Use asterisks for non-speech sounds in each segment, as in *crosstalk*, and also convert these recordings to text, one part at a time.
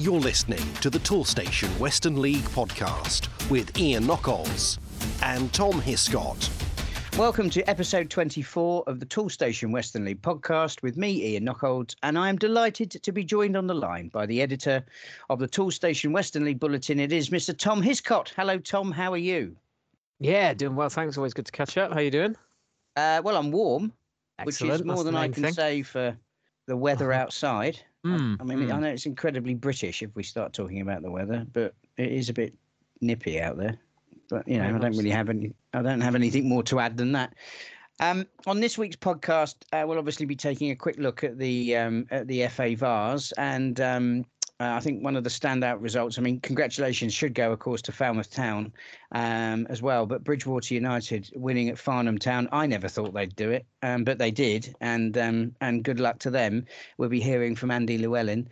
You're listening to the Toolstation Western League podcast with Ian Knockolds and Tom Hiscott. Welcome to episode 24 of the Toolstation Western League podcast with me, Ian Knockolds, and I am delighted to be joined on the line by the editor of the Toolstation Western League Bulletin. It is Mr. Tom Hiscott. Hello, Tom. How are you? Yeah, doing well. Thanks. Always good to catch up. How are you doing? Uh, well, I'm warm, Excellent. which is more That's than I can thing. say for the weather *laughs* outside. I- Mm, I mean, I mm. know it's incredibly British if we start talking about the weather, but it is a bit nippy out there. But you know, I don't really have any. I don't have anything more to add than that. Um, on this week's podcast, uh, we'll obviously be taking a quick look at the um, at the FA Vase, and um, uh, I think one of the standout results. I mean, congratulations should go, of course, to Falmouth Town um, as well. But Bridgwater United winning at Farnham Town, I never thought they'd do it, um, but they did, and um, and good luck to them. We'll be hearing from Andy Llewelyn.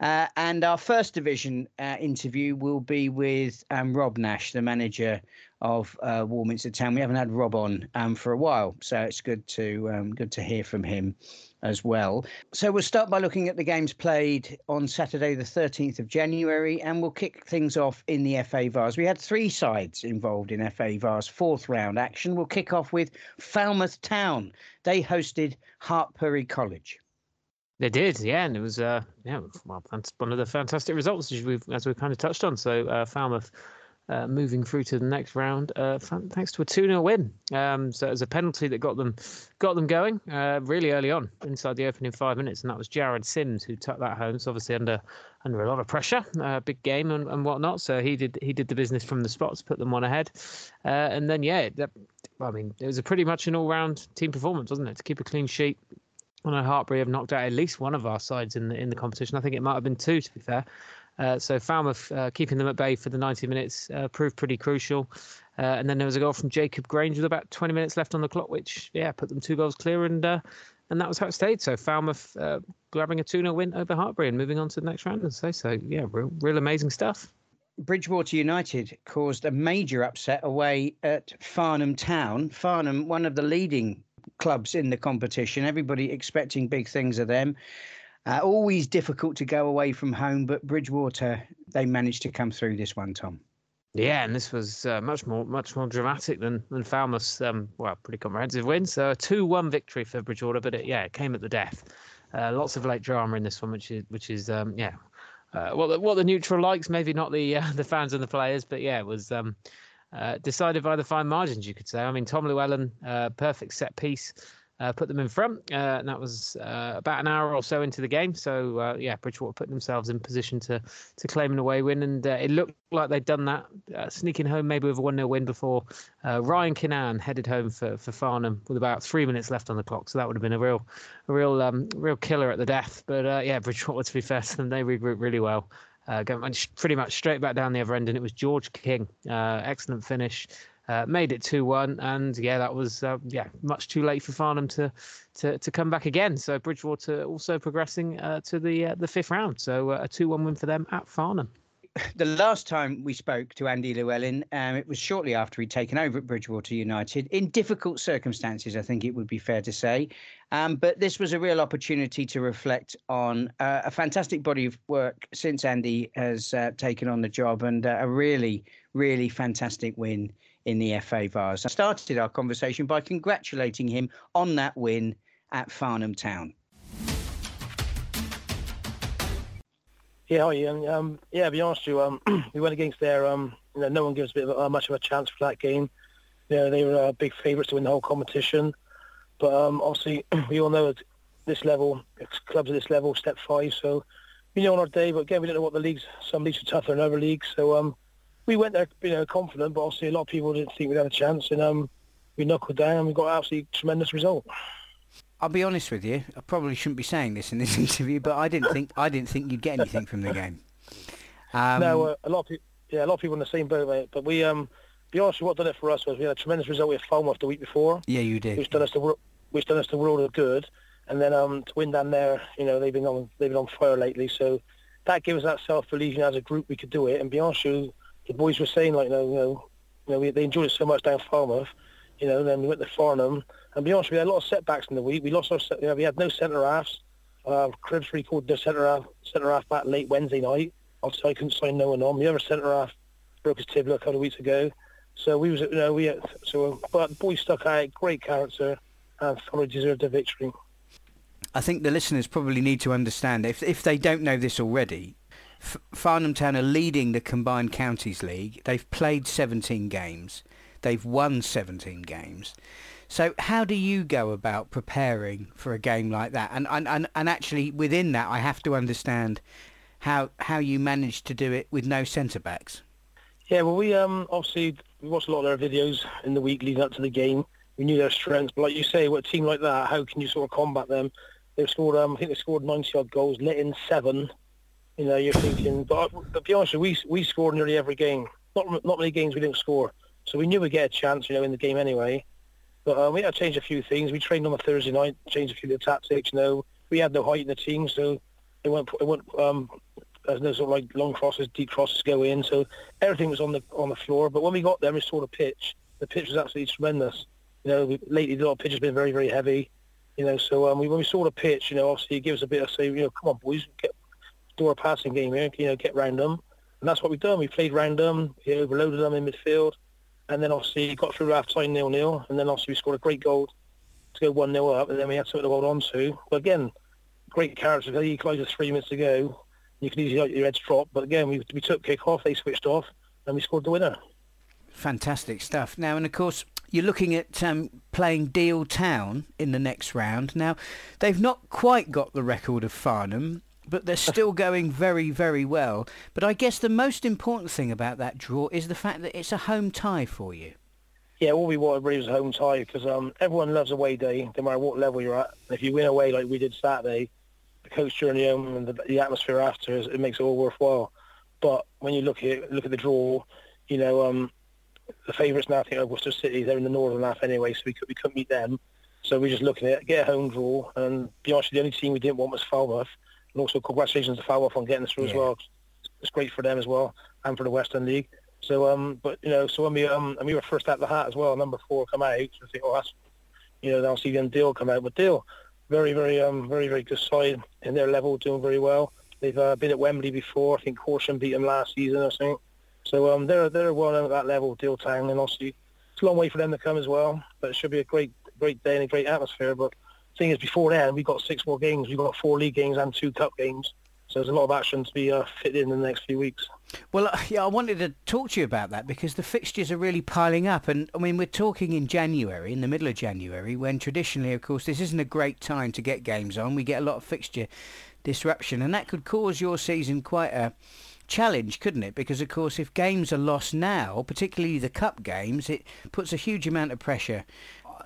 Uh, and our first division uh, interview will be with um, Rob Nash, the manager of uh, Warminster Town. We haven't had Rob on um, for a while, so it's good to um, good to hear from him as well. So we'll start by looking at the games played on Saturday, the 13th of January, and we'll kick things off in the FA Vase. We had three sides involved in FA Vase fourth round action. We'll kick off with Falmouth Town. They hosted Hartpury College. They did, yeah, and it was uh, yeah, well, that's one of the fantastic results as we've as we've kind of touched on. So uh, Falmouth uh, moving through to the next round, uh, thanks to a two 0 win. Um, so it was a penalty that got them got them going uh, really early on inside the opening five minutes, and that was Jared Sims who tucked that home. So obviously under under a lot of pressure, uh, big game and, and whatnot. So he did he did the business from the spots, put them one ahead, uh, and then yeah, that, I mean it was a pretty much an all round team performance, wasn't it? To keep a clean sheet. I know Hartpury have knocked out at least one of our sides in the in the competition. I think it might have been two, to be fair. Uh, so Falmouth uh, keeping them at bay for the 90 minutes uh, proved pretty crucial. Uh, and then there was a goal from Jacob Grange with about 20 minutes left on the clock, which yeah put them two goals clear, and uh, and that was how it stayed. So Falmouth uh, grabbing a 2 0 win over Hartpury and moving on to the next round. And so so yeah, real, real amazing stuff. Bridgwater United caused a major upset away at Farnham Town. Farnham, one of the leading clubs in the competition, everybody expecting big things of them. Uh, always difficult to go away from home, but Bridgwater, they managed to come through this one, Tom. Yeah, and this was uh, much more much more dramatic than than Falmouth's um, well pretty comprehensive win. So a two one victory for Bridgwater, but it, yeah, it came at the death. Uh, lots of late drama in this one, which is which is um, yeah, uh, what the, what the neutral likes, maybe not the uh, *laughs* the fans and the players, but yeah, it was um, uh, decided by the fine margins, you could say. I mean, Tom Llewellyn, uh, perfect set piece. Uh, put them in front, uh, and that was uh, about an hour or so into the game. So uh, yeah, Bridgwater put themselves in position to to claim an away win, and uh, it looked like they'd done that, uh, sneaking home maybe with a one 0 win before Ryan Kinnan headed home for, for Farnham with about three minutes left on the clock. So that would have been a real, a real, um, real killer at the death. But yeah, Bridgwater, to be fair to them, they regrouped really well. Uh, pretty much straight back down the other end, and it was George King. Uh, excellent finish. Uh, made it 2-1 and yeah that was uh, yeah much too late for Farnham to to, to come back again. So Bridgwater also progressing uh, to the uh, the fifth round. So uh, a 2-1 win for them at Farnham. *laughs* The last time we spoke to Andy Llewelyn, um, it was shortly after he'd taken over at Bridgwater United. In difficult circumstances, I think it would be fair to say. Um, but this was a real opportunity to reflect on uh, a fantastic body of work since Andy has uh, taken on the job and uh, a really, really fantastic win in the FA Vase. I started our conversation by congratulating him on that win at Farnham Town. Yeah, hi, Ian. Um, yeah, to be honest with you, um, *clears throat* we went against their, um, you know, no one gives a of, uh, much of a chance for that game. You know, they were uh, big favourites to win the whole competition. But um, obviously, *clears throat* we all know at this level, clubs at this level, step five. So we know on our day, but again, we don't know what the leagues, some leagues are tougher than other leagues. So um, we went there, you know, confident, but obviously a lot of people didn't think we'd have a chance. And um, we knuckled down and we got an absolutely tremendous result. I'll be honest with you. I probably shouldn't be saying this in this *laughs* interview, but I didn't think I didn't think you'd get anything from the game. Um, no, uh, a lot of people, yeah, a lot of people in the same boat, mate. But we, um, be honest, with you, what done it for us was we had a tremendous result with Falmouth the week before, yeah, you did. which done us the wor- which done us the world of good. And then um, to win down there, you know, they've been on they've been on fire lately. So that gives us that self belief. You know, as a group, we could do it. And be honest, with you, the boys were saying like, you know, you know, we, they enjoyed it so much down Falmouth. You know, then we went to Farnham. And be honest, we had a lot of setbacks in the week. We lost our, you know, we had no centre halves. Uh, Cribbs recalled the centre half, centre half back late Wednesday night. obviously I couldn't sign no one on. The other centre half broke his tibia a couple of weeks ago. So we was, you know, we had, so but the boys stuck out, great character, and thoroughly deserved a victory. I think the listeners probably need to understand if if they don't know this already. F- Farnham Town are leading the combined counties league. They've played 17 games. They've won 17 games. So how do you go about preparing for a game like that? And and, and, and actually within that, I have to understand how how you managed to do it with no centre backs. Yeah, well, we um obviously we watched a lot of their videos in the week leading up to the game. We knew their strengths, but like you say, with a team like that, how can you sort of combat them? They've scored, um, I think they scored 90 odd goals, let in seven. You know, you're thinking, but to be honest, we we scored nearly every game. Not not many games we didn't score, so we knew we'd get a chance, you know, in the game anyway. But um, we had to change a few things. We trained on a Thursday night, changed a few of the tactics. You know, we had no height in the team, so it went it went um, there's no sort of like long crosses, deep crosses go in. So everything was on the on the floor. But when we got there, we saw the pitch. The pitch was absolutely tremendous. You know, we, lately the pitch has been very very heavy. You know, so um, we, when we saw the pitch, you know, obviously it gives a bit of say, you know, come on boys, get do a passing game here, you know, get round them. And that's what we've done. We played round them, we overloaded them in midfield, and then obviously got through half time nil nil, and then obviously we scored a great goal to go one 0 up, and then we had something to hold on to. But again, great character. He equalised with three minutes to go. You can easily let your heads drop, but again, we we took kick off, they switched off, and we scored the winner. Fantastic stuff. Now, and of course, you're looking at um, playing Deal Town in the next round. Now, they've not quite got the record of Farnham, but they're still going very, very well. But I guess the most important thing about that draw is the fact that it's a home tie for you. Yeah, all we wanted really was a home tie because um, everyone loves away day, no matter what level you're at. If you win away like we did Saturday, the coach journey home and the, the atmosphere after, it makes it all worthwhile. But when you look at look at the draw, you know, um, the favourites now, I think, are Worcester City. They're in the northern half anyway, so we, could, we couldn't meet them. So we're just looking at get a home draw. And be honest, the only team we didn't want was Falmouth. And also congratulations to Falmouth on getting through yeah. as well. It's great for them as well and for the Western League. So, um, but you know, so when we um, and we were first at the hat as well, number four come out. So think, oh, that's you know, they'll see them Deal come out. But Deal, very, very, um, very, very good side in their level, doing very well. They've uh, been at Wembley before. I think Horsham beat them last season, I think. So um, they're they're well at that level, Deal Town, and obviously it's a long way for them to come as well. But it should be a great great day and a great atmosphere. But thing is, before then, we've got six more games. We've got four league games and two cup games. So there's a lot of action to be uh, fit in, in the next few weeks. Well, uh, yeah, I wanted to talk to you about that because the fixtures are really piling up, and I mean we're talking in January, in the middle of January, when traditionally, of course, this isn't a great time to get games on. We get a lot of fixture disruption, and that could cause your season quite a challenge, couldn't it? Because of course, if games are lost now, particularly the cup games, it puts a huge amount of pressure,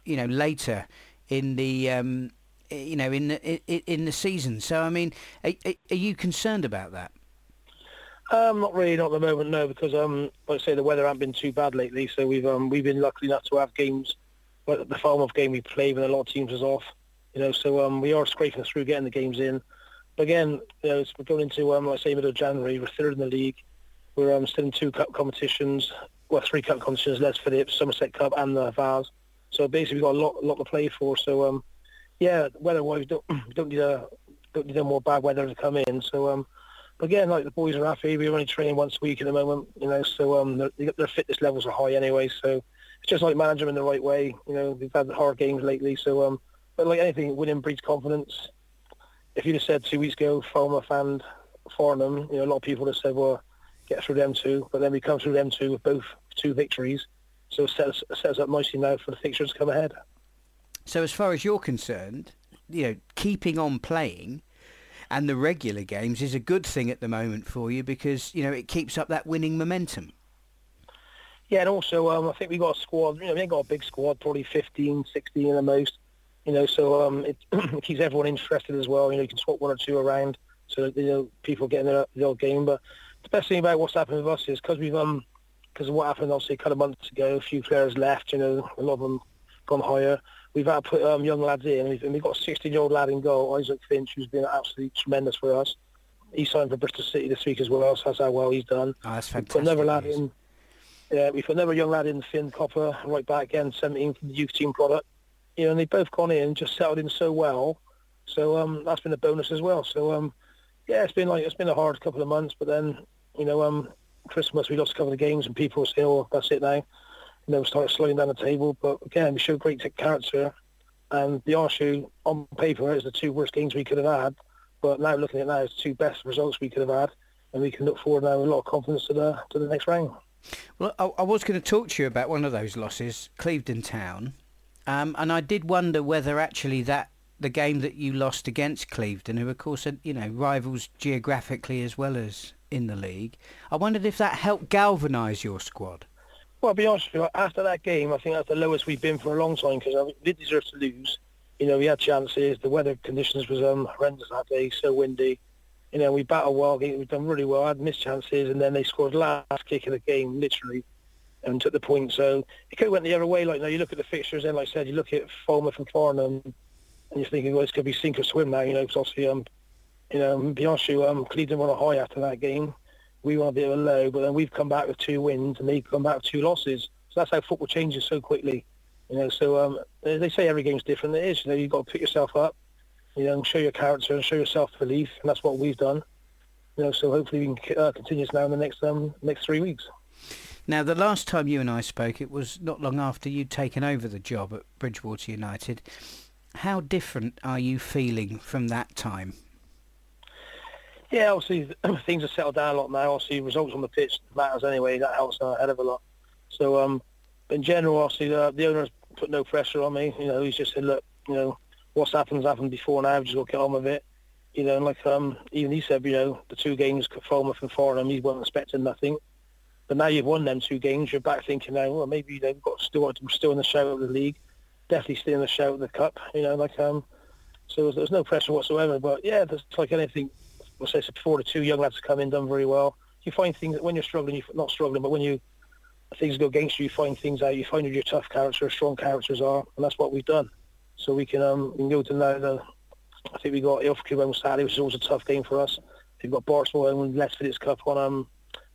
you know, later in the um, you know in the in the season. So I mean, are, are you concerned about that? Um, not really, not at the moment, no, because um, like I say, the weather hasn't been too bad lately. So we've um, we've been lucky enough to have games. Like the Falmouth game we played when a lot of teams was off, you know. So um, we are scraping through getting the games in But again, you know, we're going into, um, like I say, middle of January. We're third in the league. We're um, still in two cup competitions, well, three cup competitions, Les Phillips, Somerset Cup, and the Vase. So basically, we've got a lot, a lot to play for. So, um, yeah, weather-wise, don't, *clears throat* don't need a don't need a more bad weather to come in. So, um, again, like the boys are happy. We're only training once a week at the moment, you know. So, um, their, their fitness levels are high anyway. So, it's just like manage them in the right way. You know, we've had hard games lately. So, um, but like anything, winning breeds confidence if you'd have said two weeks ago, Falmouth and Farnham, you know, a lot of people would have said, well, get through them two. But then we come through them two with both two victories. So it sets, sets up nicely now for the fixtures to come ahead. So as far as you're concerned, you know, keeping on playing and the regular games is a good thing at the moment for you because, you know, it keeps up that winning momentum. Yeah, and also um, I think we've got a squad, you know, we got a big squad, probably 15, 16 at the most. You know, so um, *clears throat* it, keeps everyone interested as well. You know, you can swap one or two around so you know people getting their, their game. But the best thing about what's happened with us is because we've um because of what happened obviously a couple of months ago, a few players left. You know, a lot of them gone higher. We've had to put um, young lads in, and we've, and we've got a 16-year-old lad in goal, Isaac Finch, who's been absolutely tremendous for us. He signed for Bristol City this week as well, so that's how well he's done. Oh, that's fantastic. We put another lad in. Yeah, we put another young lad in, Finn Copper, right back again, 17 from the youth team product you know, and they've both gone in, just settled in so well. So um, that's been a bonus as well. So um, yeah, it's been like it's been a hard couple of months, but then you know, um, Christmas we lost a couple of games, and people say, "Oh, that's it now." You know, we started slowing down the table, but again, we showed great character. And the Arshu, on paper, is the two worst games we could have had, but now looking at it now, it's two best results we could have had, and we can look forward now with a lot of confidence to the to the next round. Well, I, I was going to talk to you about one of those losses, Clevedon Town, um, and I did wonder whether actually that the game that you lost against Clevedon, who of course are you know rivals geographically as well as in the league, I wondered if that helped galvanise your squad. Well, I'll be honest with you, after that game, I think that's the lowest we've been for a long time because we did deserve to lose. You know, we had chances. The weather conditions was um, horrendous that day, so windy. You know, we battled well. We've done really well. I had missed chances, and then they scored last kick of the game, literally, and took the point. So it could have went the other way. Like, you, know, you look at the fixtures, and like I said, you look at Falmouth and Farnham, and you're thinking, well, it's going to be sink or swim now, you know, because obviously, um, you know, be honest you, um, Clevedon won a high after that game. We won a bit of a low, but then we've come back with two wins, and they've come back with two losses. So that's how football changes so quickly, you know. So um, they say every game's different. It is, you know, you've got to pick yourself up, you know, and show your character and show your self-belief, and that's what we've done. You know, so hopefully we can uh, continue this now in the next um, next three weeks. Now, the last time you and I spoke, it was not long after you'd taken over the job at Bridgwater United. How different are you feeling from that time? Yeah, obviously *clears throat* things have settled down a lot now. Obviously, results on the pitch matters anyway. That helps a hell of a lot. So, um, in general, obviously the, the owner's put no pressure on me. You know, he's just said, look, you know, what's happened has happened before now. Just got to get on with it. You know, and like um, even he said, you know, the two games, Falmouth and Farnham, he wasn't expecting nothing. But now you've won them two games, you're back thinking now, well, maybe you know, we've got still still in the shout of the league definitely stay in the shout of the cup. You know, like um, so there's no pressure whatsoever. But yeah, there's like anything. We'll say before the two young lads come in, done very well. You find things that when you're struggling, you're not struggling, but when you things go against you, you find things out. You find who your tough characters, strong characters are, and that's what we've done. So we can um, we can go to now. The, I think we got Ilfracombe on Saturday, which is always a tough game for us. We've got Bartsmore and Phillips Cup on um,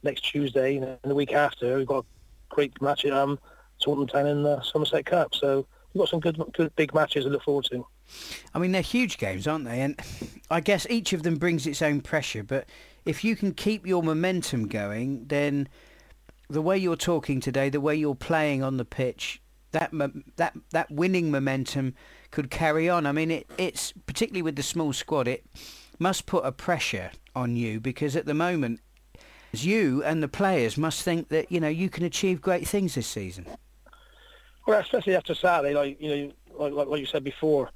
next Tuesday, and the week after we've got a great match at um, Taunton Town in the Somerset Cup. So we've got some good, good big matches to look forward to. I mean, they're huge games, aren't they? And I guess each of them brings its own pressure. But if you can keep your momentum going, then the way you're talking today, the way you're playing on the pitch, that that that winning momentum could carry on. I mean, it, it's particularly with the small squad, it must put a pressure on you because at the moment, you and the players must think that you know you can achieve great things this season. Well, especially after Saturday, like you know, like like, like you said before,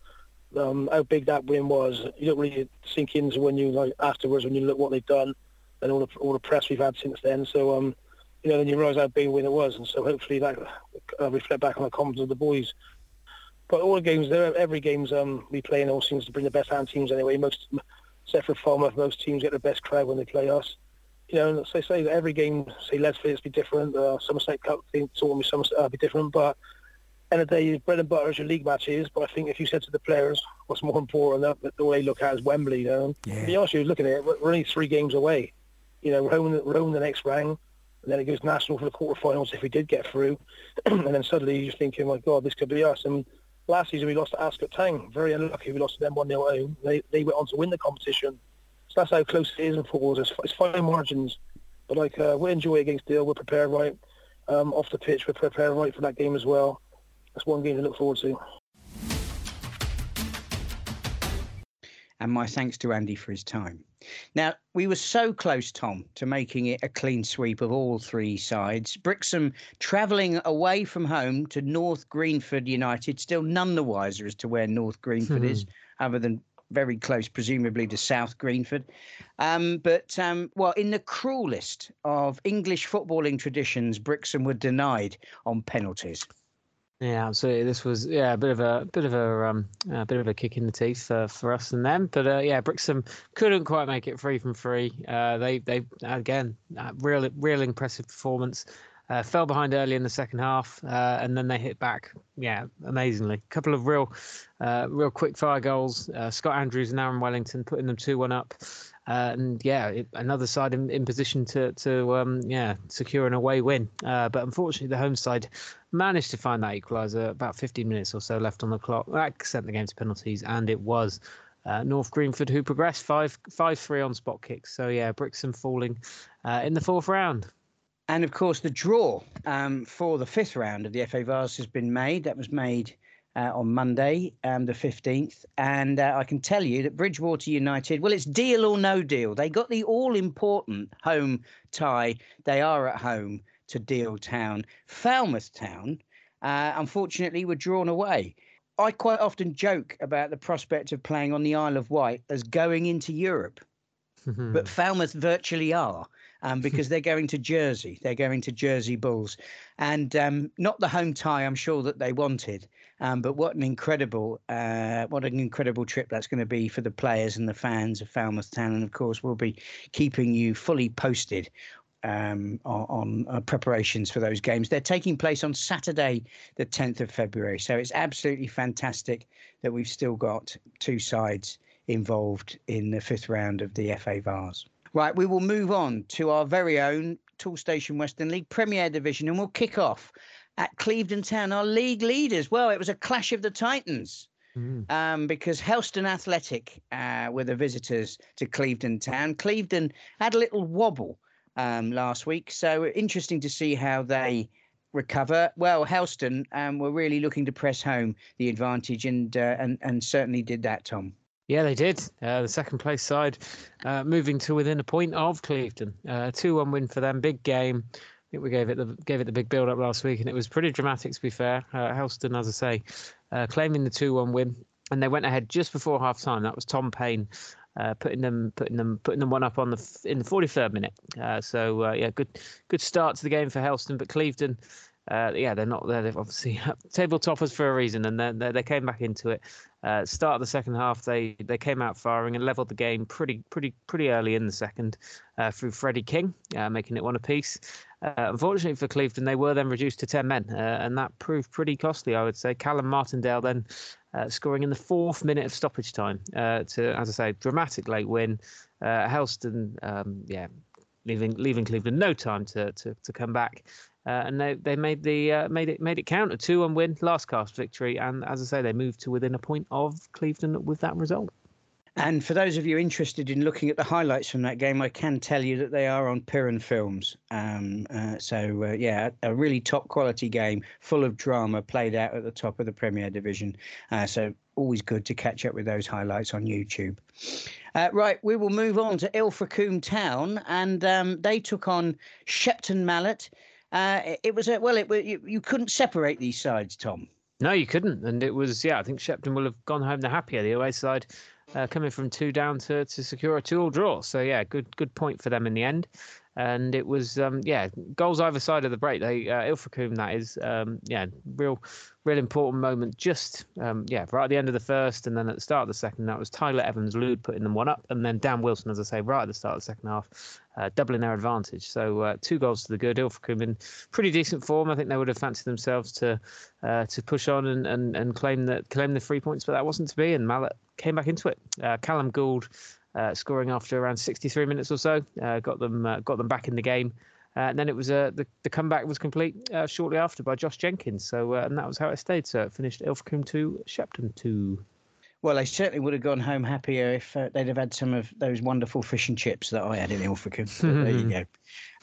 um, how big that win was. You don't really sink into when you like afterwards when you look what they've done and all the all the press we've had since then. So um, you know, then you realise how big a win it was, and so hopefully that uh, reflect back on the confidence of the boys. But all the games, every game's um, we play in all seems to bring the best hand teams anyway. Most, except for Falmouth, most teams get the best crowd when they play us. You know, and so say every game, say say it's be different. Uh, Somerset Cup thing, so Somerset uh, be different, but end of the day, bread and butter is your league matches. But I think if you said to the players what's more important, that the way they look at is Wembley. You know, yeah. to be honest, you looking at it, we're only three games away. You know, we're home the next round, and then it goes national for the quarterfinals if we did get through, *clears throat* and then suddenly you're thinking, my God, this could be us. And last season we lost to Ascot Town. Very unlucky. We lost to them one 0 home. They they went on to win the competition. So that's how close it is in football. It's, it's fine margins. But like uh, we enjoy against Deal. We're prepared right um, off the pitch. We're prepared right for that game as well that's one game to look forward to. And my thanks to Andy for his time. Now, we were so close, Tom, to making it a clean sweep of all three sides. Brixham travelling away from home to North Greenford United, still none the wiser as to where North Greenford is, hmm. other than very close, presumably to South Greenford. Um, but, um, well, in the cruelest of English footballing traditions, Brixham were denied on penalties. Yeah, absolutely. This was yeah a bit of a bit of a um a bit of a kick in the teeth for, for us and them. But uh, yeah, Brixham couldn't quite make it free from free. Uh, they they again uh, real real impressive performance. Uh, fell behind early in the second half, uh, and then they hit back. Yeah, amazingly. A couple of real, uh, real quick fire goals. Uh, Scott Andrews and Aaron Wellington putting them two one up. Uh, and yeah, it, another side in, in position to to um, yeah secure an away win. Uh, but unfortunately, the home side managed to find that equaliser about 15 minutes or so left on the clock. That sent the game to penalties, and it was uh, North Greenford, who progressed five five five three on spot kicks. So yeah, Brixham falling uh, in the fourth round. And of course, the draw um, for the fifth round of the FA Vase has been made. That was made uh, on Monday, um, the 15th. And uh, I can tell you that Bridgwater United, well, it's deal or no deal. They got the all important home tie. They are at home to Deal Town. Falmouth Town, uh, unfortunately, were drawn away. I quite often joke about the prospect of playing on the Isle of Wight as going into Europe, but Falmouth virtually are um, because they're going to Jersey. They're going to Jersey Bulls, and um, not the home tie I'm sure that they wanted. Um, but what an incredible, uh, what an incredible trip that's going to be for the players and the fans of Falmouth Town. And of course, we'll be keeping you fully posted um, on, on uh, preparations for those games. They're taking place on Saturday, the 10th of February. So it's absolutely fantastic that we've still got two sides involved in the fifth round of the FA Vase. Right, we will move on to our very own Toolstation Western League Premier Division and we'll kick off at Clevedon Town, our league leaders. Well, it was a clash of the Titans. Mm. Um, because Helston Athletic uh, were the visitors to Clevedon Town. Clevedon had a little wobble um, last week, so interesting to see how they recover. Well, Helston um, were really looking to press home the advantage, and uh, and and certainly did that, Tom. Yeah, they did. Uh, the second place side uh, moving to within a point of Clevedon. Uh, two one win for them. Big game. We gave it the gave it the big build up last week, and it was pretty dramatic to be fair. Uh, Helston, as I say, uh, claiming the two one win, and they went ahead just before half time. That was Tom Payne. Uh, putting them, putting them, putting them one up on the in the 43rd minute. so yeah, good, good start to the game for Helston. But Clevedon, uh, yeah, they're not there. They've obviously *laughs* table toppers for a reason, and then they came back into it. Uh, start of the second half, they they came out firing and levelled the game pretty pretty pretty early in the second uh, through Freddie King, uh, making it one apiece. Uh, unfortunately for Clevedon, they were then reduced to ten men, uh, and that proved pretty costly, I would say. Callum Martindale then scoring in the fourth minute of stoppage time to, as I say, dramatic late win. Helston, um, yeah, leaving leaving Clevedon no time to to, to come back. Uh, and they, they made the uh, made it made it count a two one win last cast victory and as I say they moved to within a point of Clevedon with that result. And for those of you interested in looking at the highlights from that game, I can tell you that they are on Piran Films. Um, uh, so uh, yeah, a really top quality game, full of drama, played out at the top of the Premier Division. Uh, so always good to catch up with those highlights on YouTube. Uh, right, we will move on to Ilfracombe Town, and um, they took on Shepton Mallet. Uh, it was a well, it you, you couldn't separate these sides, Tom. No, you couldn't, and it was yeah. I think Shepton will have gone home the happier. The away side uh, coming from two down to to secure a two-all draw. So yeah, good good point for them in the end. And it was um, yeah goals either side of the break. They uh, Ilfracombe that is um, yeah real real important moment. Just um, yeah right at the end of the first, and then at the start of the second, that was Tyler Evans Lude putting them one up, and then Dan Wilson, as I say, right at the start of the second half, uh, doubling their advantage. So uh, two goals to the good. Ilfracombe in pretty decent form. I think they would have fancied themselves to uh, to push on and, and, and claim that claim the three points, but that wasn't to be. And Mallet came back into it. Uh, Callum Gould uh, scoring after around 63 minutes or so uh, got them got them back in the game. And then it was the, the comeback was complete shortly after by Josh Jenkins. So and that was how it stayed. So it finished Ilfracombe two, Shepton two. Well, they certainly would have gone home happier if uh, they'd have had some of those wonderful fish and chips that I had in Ilfracombe. there you *laughs* go.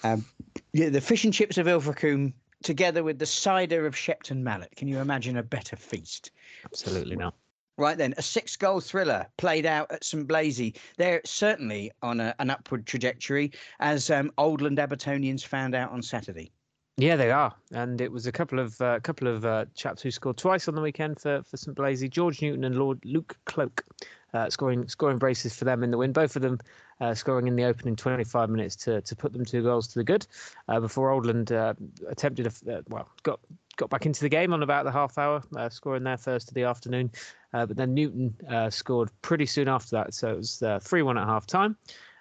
Um, yeah, the fish and chips of Ilfracombe together with the cider of Shepton Mallet. Can you imagine a better feast? Absolutely not. Right then, a six goal thriller played out at St Blaise. They're certainly on a, an upward trajectory, as um, Oldland Abbotonians found out on Saturday. Yeah, they are, and it was a couple of uh, couple of uh, chaps who scored twice on the weekend for for St Blaise. George Newton and Lord Luke Cloak uh, scoring scoring braces for them in the win. Both of them uh, scoring in the opening 25 minutes to to put them two goals to the good. Uh, before Oldland uh, attempted a well got got back into the game on about the half hour, scoring their first of the afternoon. but then Newton scored pretty soon after that, so it was three one at half time.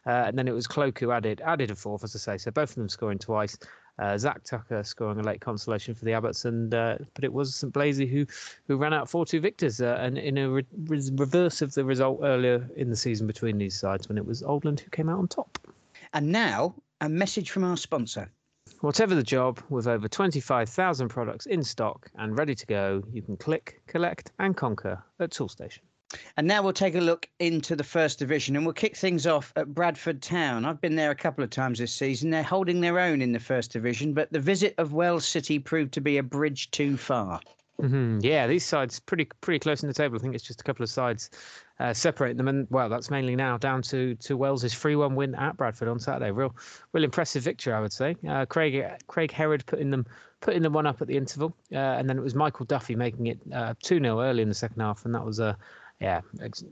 and then it was Cloak who added added a fourth, as I say. So both of them scoring twice. Uh, Zach Tucker scoring a late consolation for the Abbots, and uh, but it was St Blaise who who ran out four two victors, uh, and in a re- reverse of the result earlier in the season between these sides when it was Oldland who came out on top. And now a message from our sponsor. Whatever the job, with over 25,000 products in stock and ready to go, you can click, collect, and conquer at Toolstation. And now we'll take a look into the first division and we'll kick things off at Bradford Town. I've been there a couple of times this season. They're holding their own in the first division, but the visit of Wells City proved to be a bridge too far. Mm-hmm. Yeah, these sides pretty pretty close in the table. I think it's just a couple of sides uh, separating them, and well, that's mainly now down to to Wells's three-one win at Bradford on Saturday. Real, real impressive victory, I would say. Uh, Craig Craig Herod putting them putting the one up at the interval, uh, and then it was Michael Duffy making it uh, two 0 early in the second half, and that was a yeah, ex-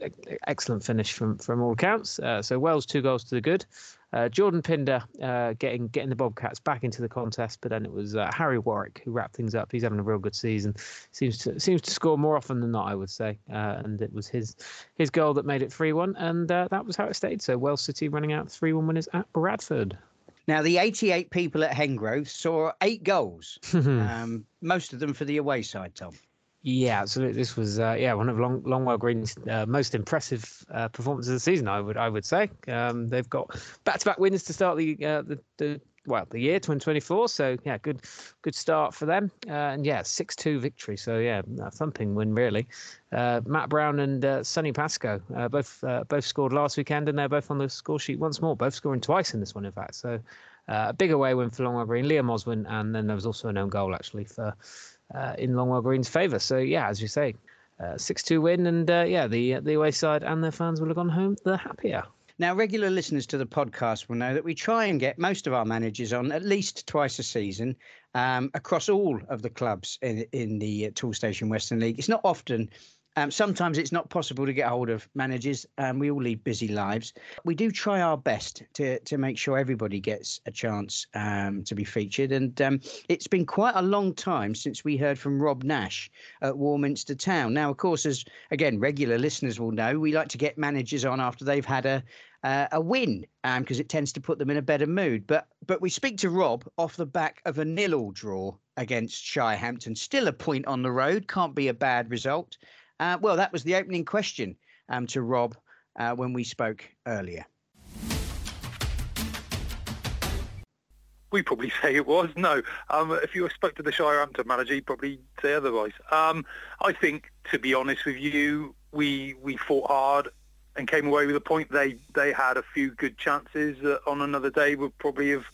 excellent finish from from all accounts. Uh, so Wells two goals to the good. Uh, Jordan Pinder uh, getting getting the Bobcats back into the contest, but then it was uh, Harry Warwick who wrapped things up. He's having a real good season. Seems to seems to score more often than not, I would say. Uh, and it was his his goal that made it three one, and uh, that was how it stayed. So Wells City running out three one winners at Bradford. Now, the 88 people at Hengrove saw eight goals, *laughs* um, most of them for the away side, Tom. Yeah, absolutely. This was uh, yeah one of Long Longwell Green's uh, most impressive uh, performances of the season. I would I would say um, they've got back to back wins to start the, uh, the the well the year 2024. So yeah, good good start for them. Uh, and yeah, six two victory. So yeah, a thumping win really. Uh, Matt Brown and Sonny Pascoe both both scored last weekend, and they're both on the score sheet once more. Both scoring twice in this one, in fact. So a big away win for Longwell Green. Liam Oswin, and then there was also an own goal actually for uh, in Longwell Green's favour. So yeah, as you say, uh, six-two win, and uh, yeah, the the away side and their fans will have gone home the happier. Now, regular listeners to the podcast will know that we try and get most of our managers on at least twice a season um, across all of the clubs in, in the Toolstation Western League. It's not often um, sometimes it's not possible to get hold of managers. and we all lead busy lives. We do try our best to to make sure everybody gets a chance um, to be featured. And um, it's been quite a long time since we heard from Rob Nash at Warminster Town. Now, of course, as again regular listeners will know, we like to get managers on after they've had a uh, a win because um, it tends to put them in a better mood. But but we speak to Rob off the back of a nil-all draw against Shirehampton. Still a point on the road, can't be a bad result. Uh, well, that was the opening question um, to Rob uh, when we spoke earlier. We probably say it was. No, um, if you spoke to the Shirehampton manager, he'd probably say otherwise. Um, I think, to be honest with you, we we fought hard and came away with a point. They they had a few good chances that on another day would probably have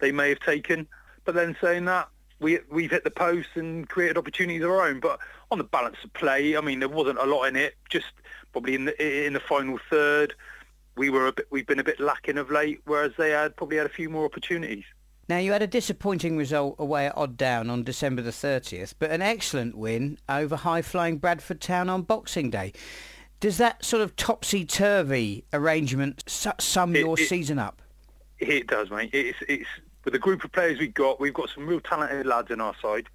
they may have taken. But then saying that, we we've hit the post and created opportunities of our own. But on the balance of play, I mean, there wasn't a lot in it. Just probably in the in the final third, we were a bit we've been a bit lacking of late, whereas they had probably had a few more opportunities. Now you had a disappointing result away at Odd Down on December the 30th, but an excellent win over high-flying Bradford Town on Boxing Day. Does that sort of topsy-turvy arrangement sum it, your it, season up? It does, mate. It's it's with the group of players we've got, we've got some real talented lads in our side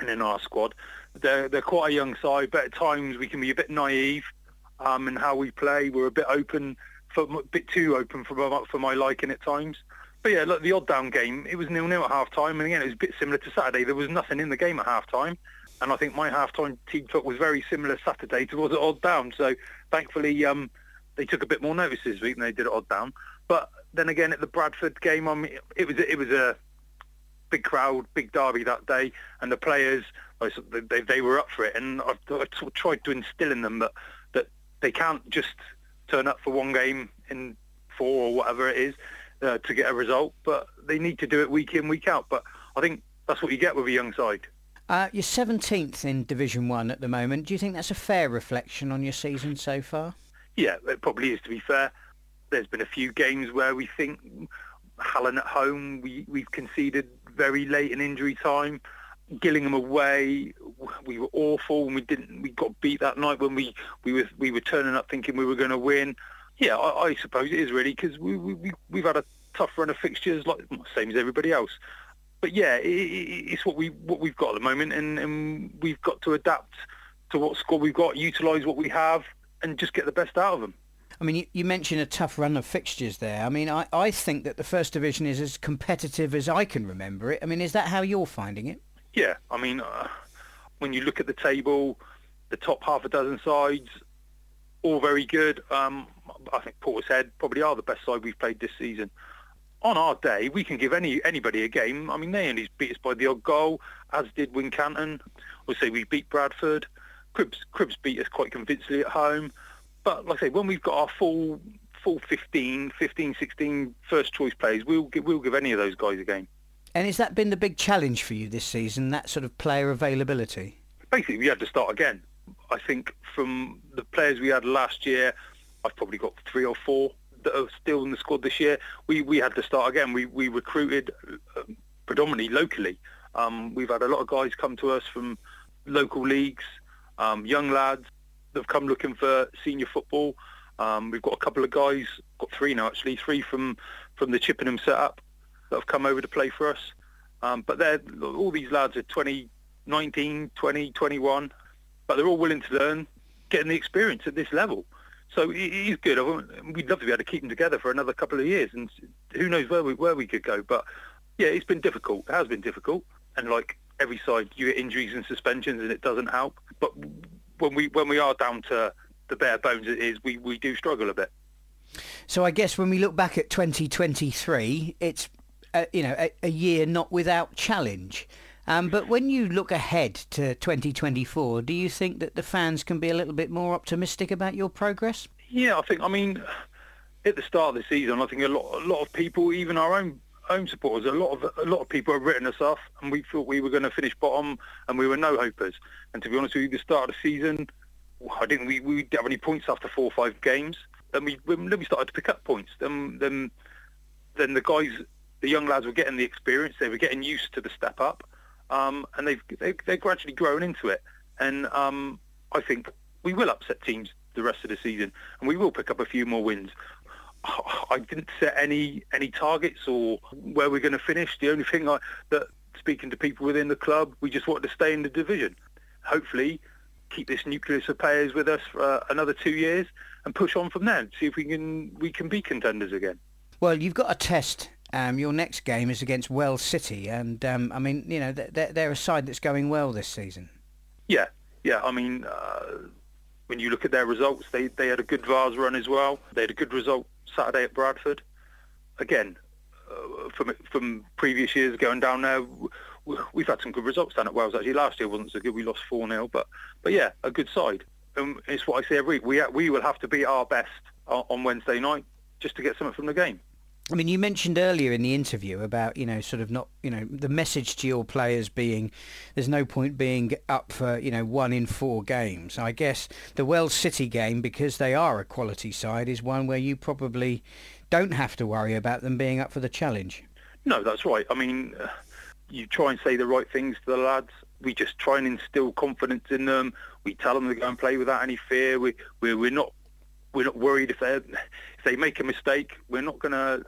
and in our squad. They're, they're quite a young side, but at times we can be a bit naive um, in how we play. We're a bit open, for, a bit too open for my, for my liking at times. But yeah, look, the odd down game, it was nil-nil at half-time. And again, it was a bit similar to Saturday. There was nothing in the game at half-time. And I think my half-time team talk was very similar Saturday to what was at odd down. So thankfully, um, they took a bit more notice this week than they did at odd down. But then again, at the Bradford game, I mean, it was it was a big crowd, big derby that day, and the players they they were up for it, and I've, I've tried to instill in them that that they can't just turn up for one game in four or whatever it is uh, to get a result, but they need to do it week in week out. But I think that's what you get with a young side. Uh, you're 17th in Division One at the moment. Do you think that's a fair reflection on your season so far? Yeah, it probably is. To be fair, there's been a few games where we think Hallen at home, we, we've conceded very late in injury time. Gillingham away, we were awful and we didn't. We got beat that night when we we were we were turning up thinking we were going to win. Yeah, I, I suppose it is really because we, we we've had a tough run of fixtures, like same as everybody else. But yeah, it, it's what we what we've got at the moment, and, and we've got to adapt to what squad we've got, utilise what we have, and just get the best out of them. I mean, you, you, mentioned a tough run of fixtures there. I mean, I, I think that the First Division is as competitive as I can remember it. I mean, is that how you're finding it? Yeah, I mean, uh, when you look at the table, the top half a dozen sides, all very good. Um, I think Portishead probably are the best side we've played this season. On our day, we can give any anybody a game. I mean, they only beat us by the odd goal, as did Wincanton. We'll say we beat Bradford. Cribbs Cribbs beat us quite convincingly at home, but like I say, when we've got our full full 15, 15, 16 first choice players, we'll give, we'll give any of those guys a game. And has that been the big challenge for you this season? That sort of player availability. Basically, we had to start again. I think from the players we had last year, I've probably got three or four that are still in the squad this year. We we had to start again. We we recruited uh, predominantly locally. Um, we've had a lot of guys come to us from local leagues, um, young lads that have come looking for senior football. Um, we've got a couple of guys, got three now actually, three from from the Chippenham setup that have come over to play for us. Um, but they're all these lads are 20, 19, 20, 21, but they're all willing to learn, getting the experience at this level. So he- he's good. We'd love to be able to keep them together for another couple of years, and who knows where we where we could go. But yeah, it's been difficult. It has been difficult, and like every side, you get injuries and suspensions, and it doesn't help. But when we when we are down to the bare bones, it is we we do struggle a bit. So I guess when we look back at 2023, it's uh, you know a, a year not without challenge. Um, but when you look ahead to 2024, do you think that the fans can be a little bit more optimistic about your progress? Yeah, I think. I mean, at the start of the season, I think a lot, a lot of people, even our own own supporters, a lot of a lot of people have written us off, and we thought we were going to finish bottom, and we were no hopers. And to be honest with you, the start of the season, I didn't. We we didn't have any points after four or five games. Then we then we started to pick up points. Then then then the guys, the young lads were getting the experience. They were getting used to the step up, um, and they've they, they're gradually grown into it. And um, I think we will upset teams the rest of the season, and we will pick up a few more wins. I didn't set any any targets or where we're going to finish. The only thing I, that speaking to people within the club, we just wanted to stay in the division. Hopefully, keep this nucleus of players with us for uh, another two years and push on from there. See if we can we can be contenders again. Well, you've got a test. Um, your next game is against Wells City, and um, I mean, you know, they're, they're a side that's going well this season. Yeah, yeah. I mean, uh, when you look at their results, they they had a good Vase run as well. They had a good result Saturday at Bradford. Again, uh, from from previous years going down there, we've had some good results down at Wells. Actually, last year wasn't so good. We lost four 0 but but yeah, a good side. And it's what I say every week. We we will have to be our best on Wednesday night just to get something from the game. I mean, you mentioned earlier in the interview about, you know, sort of not, you know, the message to your players being there's no point being up for, you know, one in four games. I guess the Wells City game, because they are a quality side, is one where you probably don't have to worry about them being up for the challenge. No, that's right. I mean, uh, you try and say the right things to the lads. We just try and instill confidence in them. We tell them to go and play without any fear. We, we we're not we're not worried if they if they make a mistake. We're not going to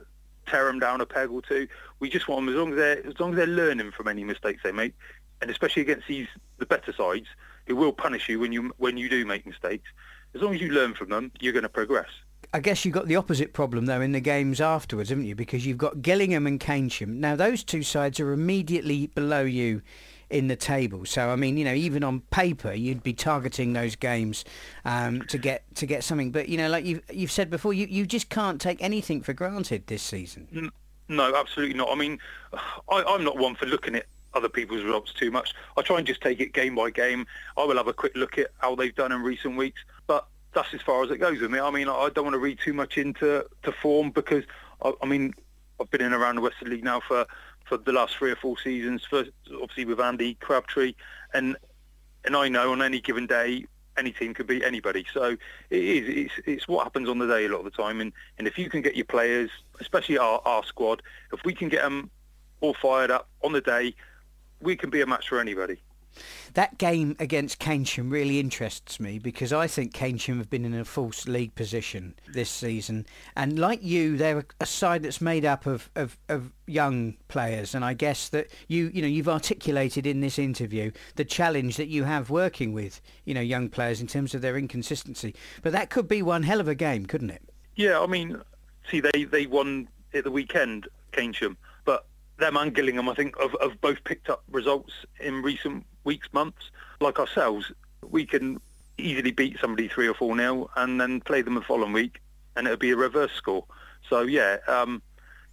tear them down a peg or two. We just want them as long as they're as long as they're learning from any mistakes they make, and especially against these the better sides who will punish you when you when you do make mistakes. As long as you learn from them, you're going to progress. I guess you've got the opposite problem though in the games afterwards, haven't you? Because you've got Gillingham and Keynsham. Now those two sides are immediately below you in the table. So I mean, you know, even on paper, you'd be targeting those games um, to get to get something. But you know, like you've you've said before, you you just can't take anything for granted this season. No, absolutely not. I mean, I, I'm not one for looking at other people's results too much. I try and just take it game by game. I will have a quick look at how they've done in recent weeks, but that's as far as it goes with me. I mean, I don't want to read too much into to form because I, I mean, I've been in around the Western League now for for the last three or four seasons. First, obviously with Andy Crabtree, and and I know on any given day any team could beat anybody. So it is it's, it's what happens on the day a lot of the time. And and if you can get your players, especially our our squad, if we can get them all fired up on the day, we can be a match for anybody. That game against Keynsham really interests me because I think Keynsham have been in a false league position this season. And like you, they're a side that's made up of, of, of young players. And I guess that you, you know, you've articulated in this interview the challenge that you have working with, you know, young players in terms of their inconsistency. But that could be one hell of a game, couldn't it? Yeah, I mean, see, they, they won at the weekend, Keynsham. But them and Gillingham, I think, have, have both picked up results in recent weeks, months. Like ourselves, we can easily beat somebody three or four nil and then play them the following week, and it'll be a reverse score. So yeah, um,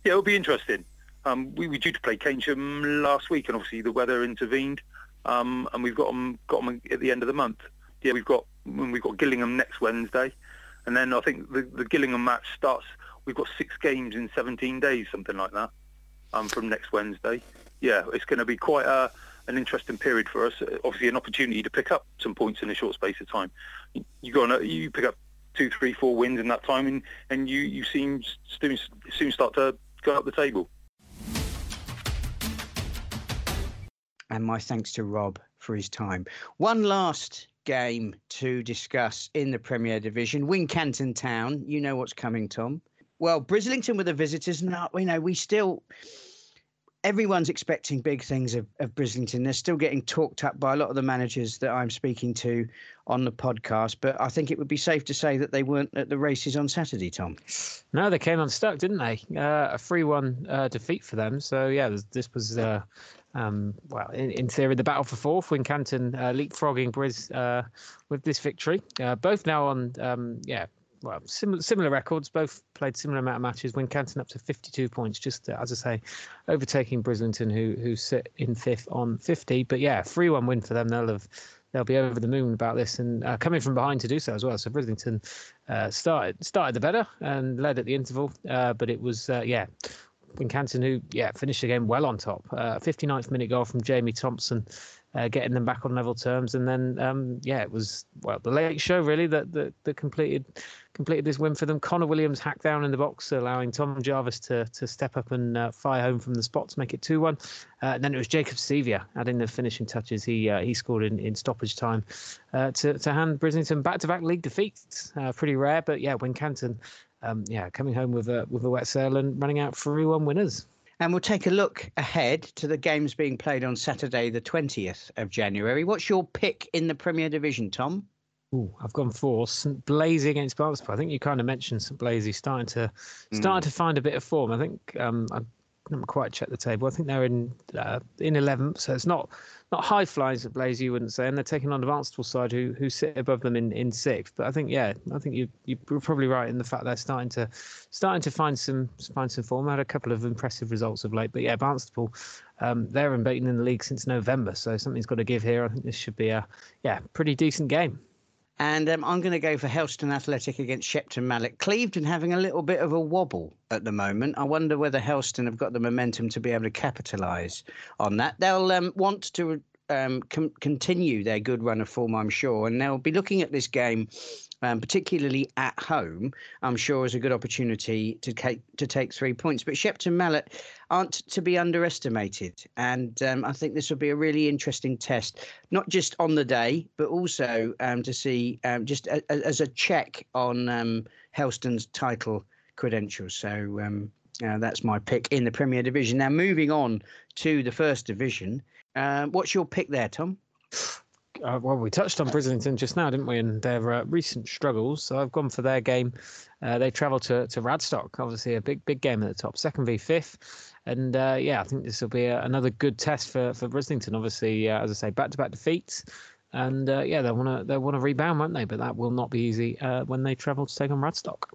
yeah, it'll be interesting. Um, we were due to play Keynsham last week, and obviously the weather intervened, um, and we've got them got them at the end of the month. Yeah, we've got we've got Gillingham next Wednesday, and then I think the, the Gillingham match starts. We've got six games in 17 days, something like that, um, from next Wednesday. Yeah, it's going to be quite a, an interesting period for us. Uh, obviously, an opportunity to pick up some points in a short space of time. You, go on, you pick up two, three, four wins in that time, and, and you you seem soon soon start to go up the table. And my thanks to Rob for his time. One last game to discuss in the Premier Division. Wincanton Town. You know what's coming, Tom. Well, Brislington were the visitors. Not, uh, you know, we still everyone's expecting big things of, of Brislington. They're still getting talked up by a lot of the managers that I'm speaking to on the podcast. But I think it would be safe to say that they weren't at the races on Saturday, Tom. No, they came unstuck, didn't they? Uh, a 3 1 uh, defeat for them. So, yeah, this was. Uh, um, well, in, in, theory, the battle for fourth, Wincanton uh, leapfrogging Briz uh, with this victory. Uh, both now on, um, yeah, well, similar similar records. Both played similar amount of matches. Wincanton up to 52 points, just uh, as I say, overtaking Brislington, who who sit in fifth on 50. But yeah, three one win for them. They'll have they'll be over the moon about this and uh, coming from behind to do so as well. So Brislington uh, started started the better and led at the interval, uh, but it was uh, yeah. Wincanton, who yeah finished the game well on top, 59th uh, minute goal from Jamie Thompson, uh, getting them back on level terms. And then, um, yeah, it was well the late show really that that, that completed completed this win for them. Connor Williams hacked down in the box, allowing Tom Jarvis to to step up and uh, fire home from the spot to make it two one. Uh, and then it was Jacob Sevia adding the finishing touches. He uh, he scored in, in stoppage time uh, to to hand Brislington back to back league defeats. Uh, pretty rare, but yeah, Wincanton. Um, yeah, coming home with a with a wet sail and running out three one winners. And we'll take a look ahead to the games being played on Saturday, the 20th of January. What's your pick in the Premier Division, Tom? Ooh, I've gone for St Blazey against Barnstaple. I think you kind of mentioned St Blazey starting to starting mm. to find a bit of form. I think um, I haven't quite checked the table. I think they're in uh, in 11th, so it's not not high flyers at Blaze, you wouldn't say, and they're taking on the Barnstaple side who who sit above them in, in sixth. But I think yeah, I think you you're probably right in the fact they're starting to starting to find some find some form. Had a couple of impressive results of late, but yeah, Barnstaple. Um, they're unbeaten in the league since November, so something's got to give here. I think this should be a yeah pretty decent game. And um, I'm going to go for Helston Athletic against Shepton Mallet. Clevedon having a little bit of a wobble at the moment. I wonder whether Helston have got the momentum to be able to capitalise on that. They'll um, want to um, com- continue their good run of form, I'm sure, and they'll be looking at this game um, particularly at home, I'm sure is a good opportunity to take to take three points. But Shepton Mallet aren't to be underestimated, and um, I think this will be a really interesting test, not just on the day, but also um, to see um, just a, a, as a check on um, Helston's title credentials. So. Uh, that's my pick in the Premier Division. Now, moving on to the First Division, uh, what's your pick there, Tom? uh, well, we touched on Brislington just now, didn't we? And their uh, recent struggles. So I've gone for their game. Uh, they travel to to Radstock, obviously a big big game at the top, second v fifth. And uh, yeah, I think this will be a, another good test for for Brislington. Obviously, uh, as I say, back to back defeats. And uh, yeah, they want to they want to rebound, won't they? But that will not be easy when they travel to take on Radstock.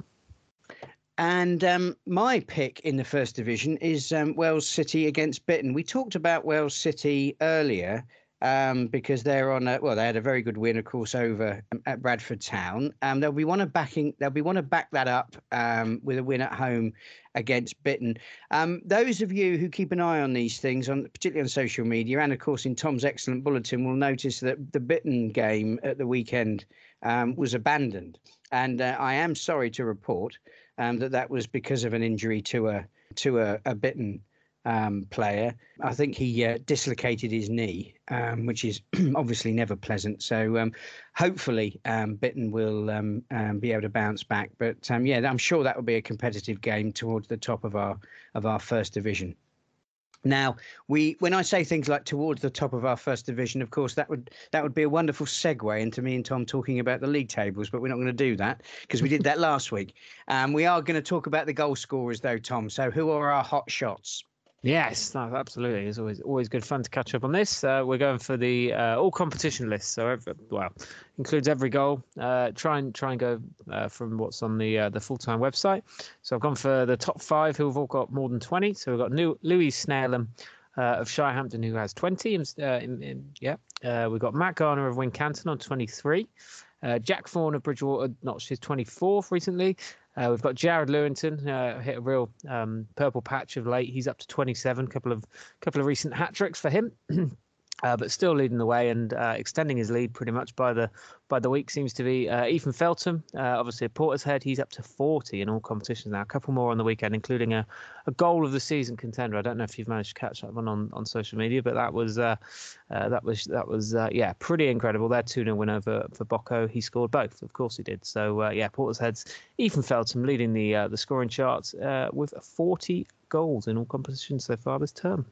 And um, my pick in the first division is um, Wells City against Bitton. We talked about Wells City earlier um, because they're on a well, they had a very good win, of course, over um, at Bradford Town. Um, they'll be one of backing, they'll be one to back that up um, with a win at home against Bitton. Um, those of you who keep an eye on these things, on particularly on social media, and of course in Tom's excellent bulletin, will notice that the Bitton game at the weekend um, was abandoned, and uh, I am sorry to report that that was because of an injury to a to a, a Bitton um, player. I think he uh, dislocated his knee, um, which is *clears throat* obviously never pleasant. So um, hopefully um, Bitton will um, um, be able to bounce back. But yeah, I'm sure that will be a competitive game towards the top of our of our first division. Now, we when I say things like towards the top of our first division, of course that would that would be a wonderful segue into me and Tom talking about the league tables, but we're not going to do that because we did that *laughs* last week. Um, we are going to talk about the goal scorers though, Tom. So who are our hot shots? Yes, no, absolutely. It's always always good fun to catch up on this. Uh, we're going for the uh, all competition list, so every, well includes every goal. Uh, try and try and go uh, from what's on the uh, the full time website. So I've gone for the top five who have all got more than twenty. So we've got New, Louis Snellham, uh, of Shirehampton, who has 20. In, in, yeah, we've got Matt Garner of Wincanton on 23. Uh, Jack Fawn of Bridgwater notched his 24th recently. Uh, we've got Jared Lewington, uh, hit a real um, purple patch of late. He's up to 27. Couple of couple of recent hat tricks for him. *clears throat* Uh, but still leading the way and uh, extending his lead pretty much by the by the week seems to be uh, Ethan Feltham. Uh, obviously, a Portishead, he's up to 40 in all competitions now. A couple more on the weekend, including a, a goal of the season contender. I don't know if you've managed to catch that one on, on social media, but that was uh, uh, that was that was yeah pretty incredible. Their 2 0 win over for Bocco. He scored both, of course he did. So yeah, Portishead's Ethan Feltham leading the the scoring charts with 40 goals in all competitions so far this term.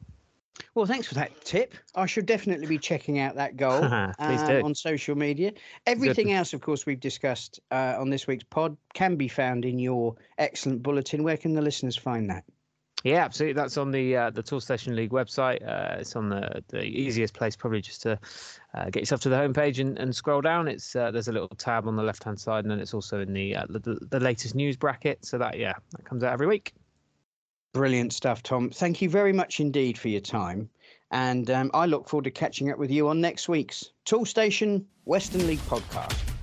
Well, thanks for that tip. I should definitely be checking out that goal *laughs* uh, on social media. Everything Good. else, of course, we've discussed uh, on this week's pod can be found in your excellent bulletin. Where can the listeners find that? Yeah, absolutely. That's on the uh, the Toolstation League website. Uh, it's on the the easiest place, probably just to uh, get yourself to the homepage and, and scroll down. It's uh, there's a little tab on the left hand side, and then it's also in the, uh, the the latest news bracket. So that yeah, that comes out every week. Brilliant stuff, Tom. Thank you very much indeed for your time. And um, I look forward to catching up with you on next week's Toolstation Western League podcast.